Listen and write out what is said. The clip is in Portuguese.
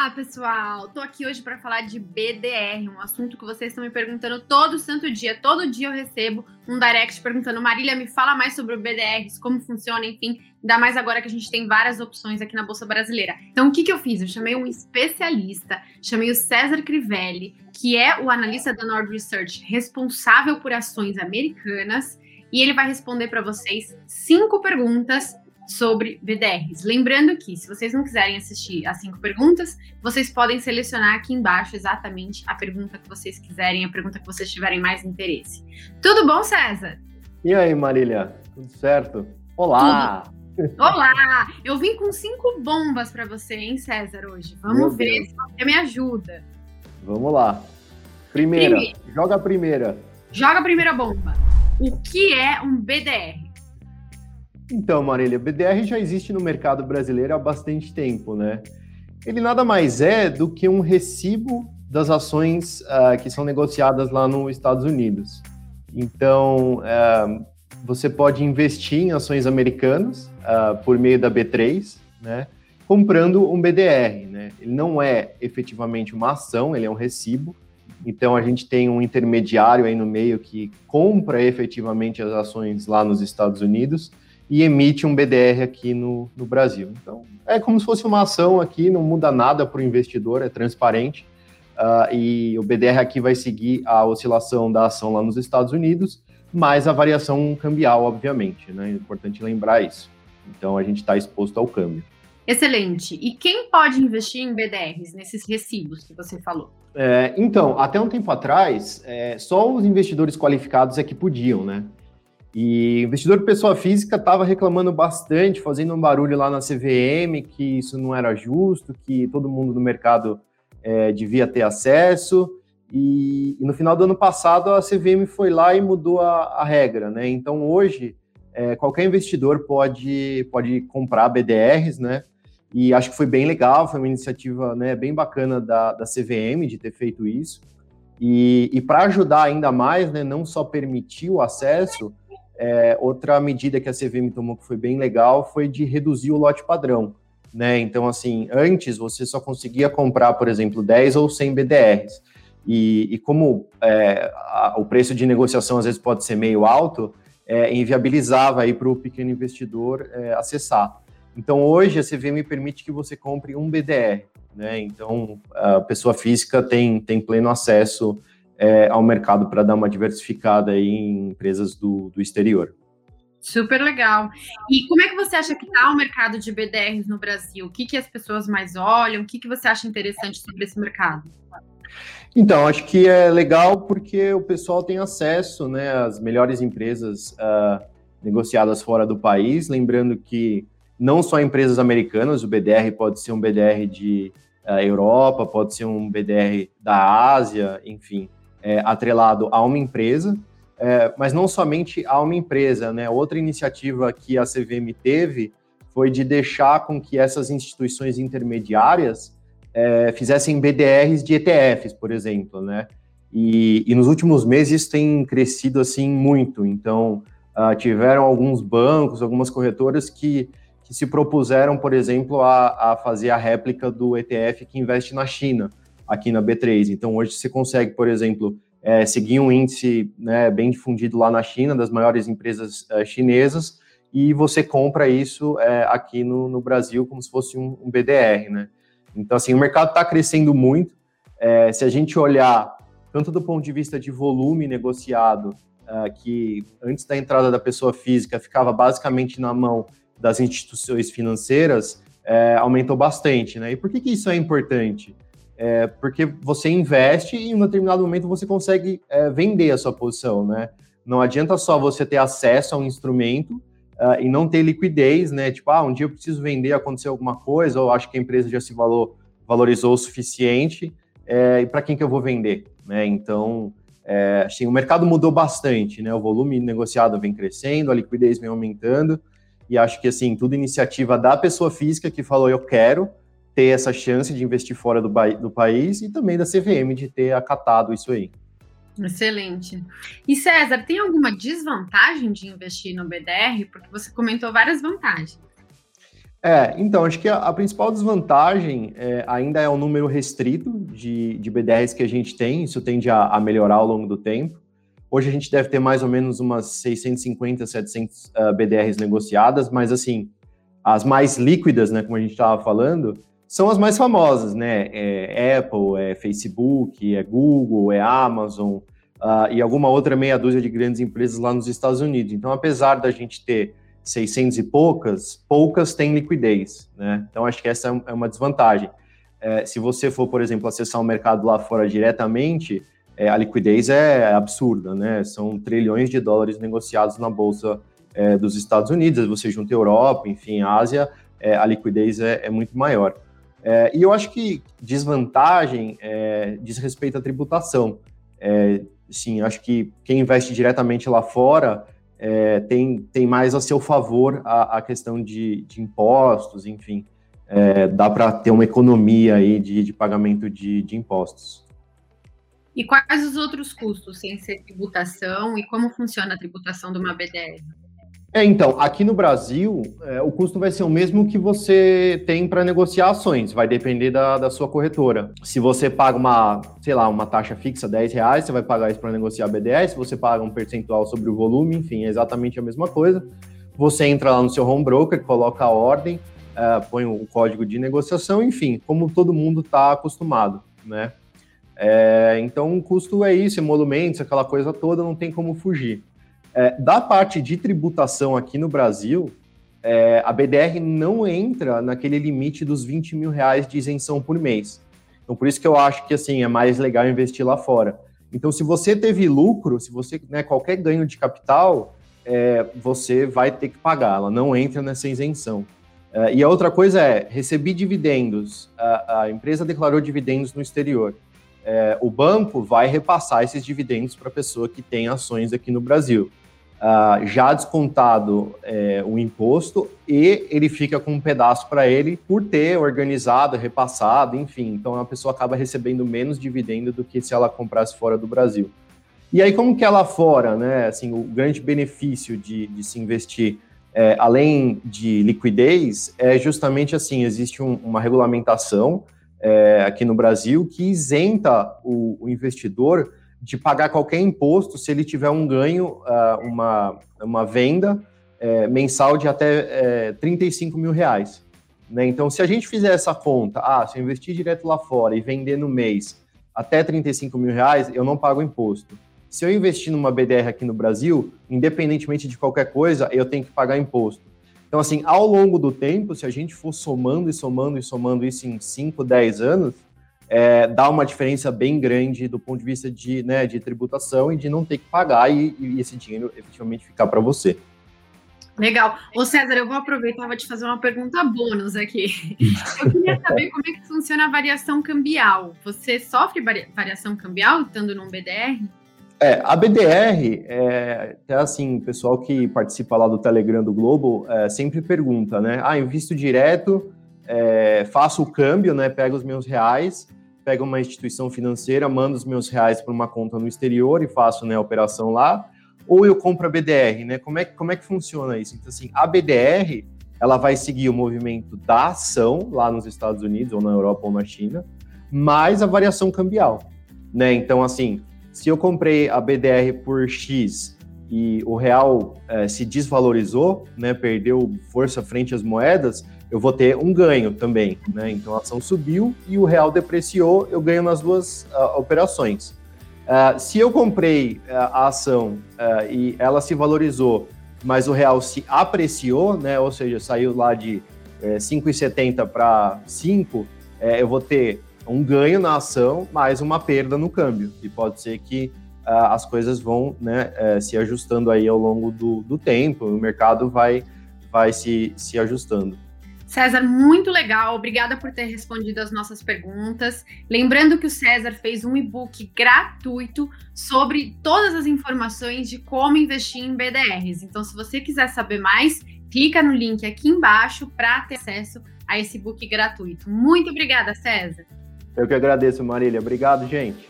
Olá, pessoal! Tô aqui hoje para falar de BDR, um assunto que vocês estão me perguntando todo santo dia. Todo dia eu recebo um direct perguntando: Marília, me fala mais sobre o BDR, como funciona, enfim. Ainda mais agora que a gente tem várias opções aqui na Bolsa Brasileira. Então, o que, que eu fiz? Eu chamei um especialista, chamei o César Crivelli, que é o analista da Nord Research responsável por ações americanas, e ele vai responder para vocês cinco perguntas sobre BDRs. Lembrando que, se vocês não quiserem assistir as cinco perguntas, vocês podem selecionar aqui embaixo exatamente a pergunta que vocês quiserem, a pergunta que vocês tiverem mais interesse. Tudo bom, César? E aí, Marília? Tudo certo? Olá! Tudo. Olá! Eu vim com cinco bombas para você, hein, César, hoje. Vamos Meu ver Deus. se você me ajuda. Vamos lá. Primeira, primeira, joga a primeira. Joga a primeira bomba. O que é um BDR? Então, Marília, o BDR já existe no mercado brasileiro há bastante tempo, né? Ele nada mais é do que um recibo das ações uh, que são negociadas lá nos Estados Unidos. Então, uh, você pode investir em ações americanas uh, por meio da B3, né? Comprando um BDR, né? Ele não é efetivamente uma ação, ele é um recibo. Então, a gente tem um intermediário aí no meio que compra efetivamente as ações lá nos Estados Unidos e emite um BDR aqui no, no Brasil. Então, é como se fosse uma ação aqui, não muda nada para o investidor, é transparente. Uh, e o BDR aqui vai seguir a oscilação da ação lá nos Estados Unidos, mais a variação cambial, obviamente. Né? É importante lembrar isso. Então, a gente está exposto ao câmbio. Excelente. E quem pode investir em BDRs, nesses recibos que você falou? É, então, até um tempo atrás, é, só os investidores qualificados é que podiam, né? E investidor pessoa física estava reclamando bastante, fazendo um barulho lá na CVM, que isso não era justo, que todo mundo no mercado é, devia ter acesso. E, e, no final do ano passado a CVM foi lá e mudou a, a regra, né? Então hoje é, qualquer investidor pode, pode comprar BDRs, né? E acho que foi bem legal, foi uma iniciativa né, bem bacana da, da CVM de ter feito isso. E, e para ajudar ainda mais, né, não só permitir o acesso, é, outra medida que a CVM tomou que foi bem legal foi de reduzir o lote padrão. Né? Então, assim, antes você só conseguia comprar, por exemplo, 10 ou 100 BDRs. E, e como é, a, o preço de negociação às vezes pode ser meio alto, é, inviabilizava aí para o pequeno investidor é, acessar. Então, hoje a CVM permite que você compre um BDR. Né? Então, a pessoa física tem, tem pleno acesso é, ao mercado para dar uma diversificada em empresas do, do exterior. Super legal. E como é que você acha que está o mercado de BDRs no Brasil? O que, que as pessoas mais olham? O que, que você acha interessante sobre esse mercado? Então, acho que é legal porque o pessoal tem acesso né, às melhores empresas uh, negociadas fora do país. Lembrando que não só empresas americanas, o BDR pode ser um BDR de uh, Europa, pode ser um BDR da Ásia, enfim é, atrelado a uma empresa, é, mas não somente a uma empresa, né? Outra iniciativa que a CVM teve foi de deixar com que essas instituições intermediárias é, fizessem BDRs de ETFs, por exemplo, né? E, e, nos últimos meses isso tem crescido assim muito. Então, uh, tiveram alguns bancos, algumas corretoras que, que se propuseram, por exemplo, a, a fazer a réplica do ETF que investe na China aqui na B3. Então, hoje você consegue, por exemplo, é, seguir um índice né, bem difundido lá na China, das maiores empresas é, chinesas, e você compra isso é, aqui no, no, Brasil como se fosse um, um, BDR, né? Então, assim, o mercado está crescendo muito. É, se a gente olhar tanto do ponto de vista de volume negociado, é, que antes da entrada da pessoa física ficava basicamente na mão das instituições financeiras, é, aumentou bastante, né? E por que, que isso é importante? É, porque você investe e em um determinado momento você consegue é, vender a sua posição, né? Não adianta só você ter acesso a um instrumento uh, e não ter liquidez, né? Tipo, ah, um dia eu preciso vender, aconteceu alguma coisa, ou acho que a empresa já se valor, valorizou o suficiente, é, e para quem que eu vou vender, né? Então, é, assim, o mercado mudou bastante, né? O volume negociado vem crescendo, a liquidez vem aumentando, e acho que, assim, tudo iniciativa da pessoa física que falou, eu quero, ter essa chance de investir fora do, do país e também da CVM de ter acatado isso aí. Excelente. E César, tem alguma desvantagem de investir no BDR? Porque você comentou várias vantagens. É, então, acho que a, a principal desvantagem é, ainda é o número restrito de, de BDRs que a gente tem, isso tende a, a, melhorar ao longo do tempo. Hoje a gente deve ter mais ou menos umas 650, 700 uh, BDRs negociadas, mas assim, as mais líquidas, né, como a gente estava falando, são as mais famosas, né? É Apple, é Facebook, é Google, é Amazon uh, e alguma outra meia dúzia de grandes empresas lá nos Estados Unidos. Então, apesar da gente ter 600 e poucas, poucas têm liquidez, né? Então, acho que essa é uma desvantagem. É, se você for, por exemplo, acessar o mercado lá fora diretamente, é, a liquidez é absurda, né? São trilhões de dólares negociados na bolsa é, dos Estados Unidos, você junta Europa, enfim, Ásia, é, a liquidez é, é muito maior. É, e eu acho que desvantagem é, diz respeito à tributação. É, sim, acho que quem investe diretamente lá fora é, tem, tem mais a seu favor a, a questão de, de, impostos, enfim. É, dá para ter uma economia aí de, de pagamento de, de impostos. E quais os outros custos sem ser tributação e como funciona a tributação de uma BDR? É, então, aqui no Brasil, é, o custo vai ser o mesmo que você tem para negociar ações, vai depender da, da, sua corretora. Se você paga uma, sei lá, uma taxa fixa, 10 reais, você vai pagar isso para negociar BDS, você paga um percentual sobre o volume, enfim, é exatamente a mesma coisa. Você entra lá no seu home broker, coloca a ordem, é, põe o código de negociação, enfim, como todo mundo está acostumado, né? É, então, o custo é isso, emolumentos, aquela coisa toda, não tem como fugir. É, da parte de tributação aqui no Brasil, é, a BDR não entra naquele limite dos 20 mil reais de isenção por mês. Então, por isso que eu acho que assim é mais legal investir lá fora. Então, se você teve lucro, se você né, qualquer ganho de capital, é, você vai ter que pagar. Ela não entra nessa isenção. É, e a outra coisa é recebi dividendos. A, a empresa declarou dividendos no exterior. É, o banco vai repassar esses dividendos para a pessoa que tem ações aqui no Brasil uh, já descontado é, o imposto e ele fica com um pedaço para ele por ter organizado, repassado, enfim. Então a pessoa acaba recebendo menos dividendo do que se ela comprasse fora do Brasil. E aí, como que é lá fora, né? Assim, o grande benefício de, de se investir, é, além de liquidez, é justamente assim: existe um, uma regulamentação é, aqui no Brasil que isenta o, o investidor de pagar qualquer imposto se ele tiver um ganho, uh, uma, uma venda é, mensal de até é, 35 mil reais. Né? Então, se a gente fizer essa conta, ah, se eu investir direto lá fora e vender no mês até 35 mil reais, eu não pago imposto. Se eu investir numa BDR aqui no Brasil, independentemente de qualquer coisa, eu tenho que pagar imposto. Então, assim, ao longo do tempo, se a gente for somando e somando e somando isso em 5, 10 anos, é, dá uma diferença bem grande do ponto de vista de, né, de tributação e de não ter que pagar e, e esse dinheiro efetivamente ficar para você. Legal. Ô César, eu vou aproveitar e vou te fazer uma pergunta bônus aqui. Eu queria saber como é que funciona a variação cambial. Você sofre variação cambial estando num BDR? É, a BDR, é, até assim, o pessoal que participa lá do Telegram do Globo é, sempre pergunta, né? Ah, invisto direto, é, faço o câmbio, né? Pego os meus reais pego uma instituição financeira, mando os meus reais para uma conta no exterior e faço né, a operação lá, ou eu compro a BDR, né? Como é, como é que funciona isso? Então, assim, a BDR, ela vai seguir o movimento da ação lá nos Estados Unidos, ou na Europa, ou na China, mais a variação cambial, né? Então, assim, se eu comprei a BDR por X e o real é, se desvalorizou, né, perdeu força frente às moedas, eu vou ter um ganho também, né? Então a ação subiu e o real depreciou, eu ganho nas duas uh, operações. Uh, se eu comprei uh, a ação e ela se valorizou, mas o real se apreciou, né? Ou seja, saiu lá de 5,70 para 5, eu vou ter um ganho na ação, mais uma perda no câmbio. E pode ser que as coisas vão né, se ajustando aí ao longo do, do tempo, o mercado vai, vai se, se ajustando. César, muito legal. Obrigada por ter respondido as nossas perguntas. Lembrando que o César fez um e-book gratuito sobre todas as informações de como investir em BDRs. Então, se você quiser saber mais, clica no link aqui embaixo para ter acesso a esse e-book gratuito. Muito obrigada, César. Eu que agradeço, Marília. Obrigado, gente.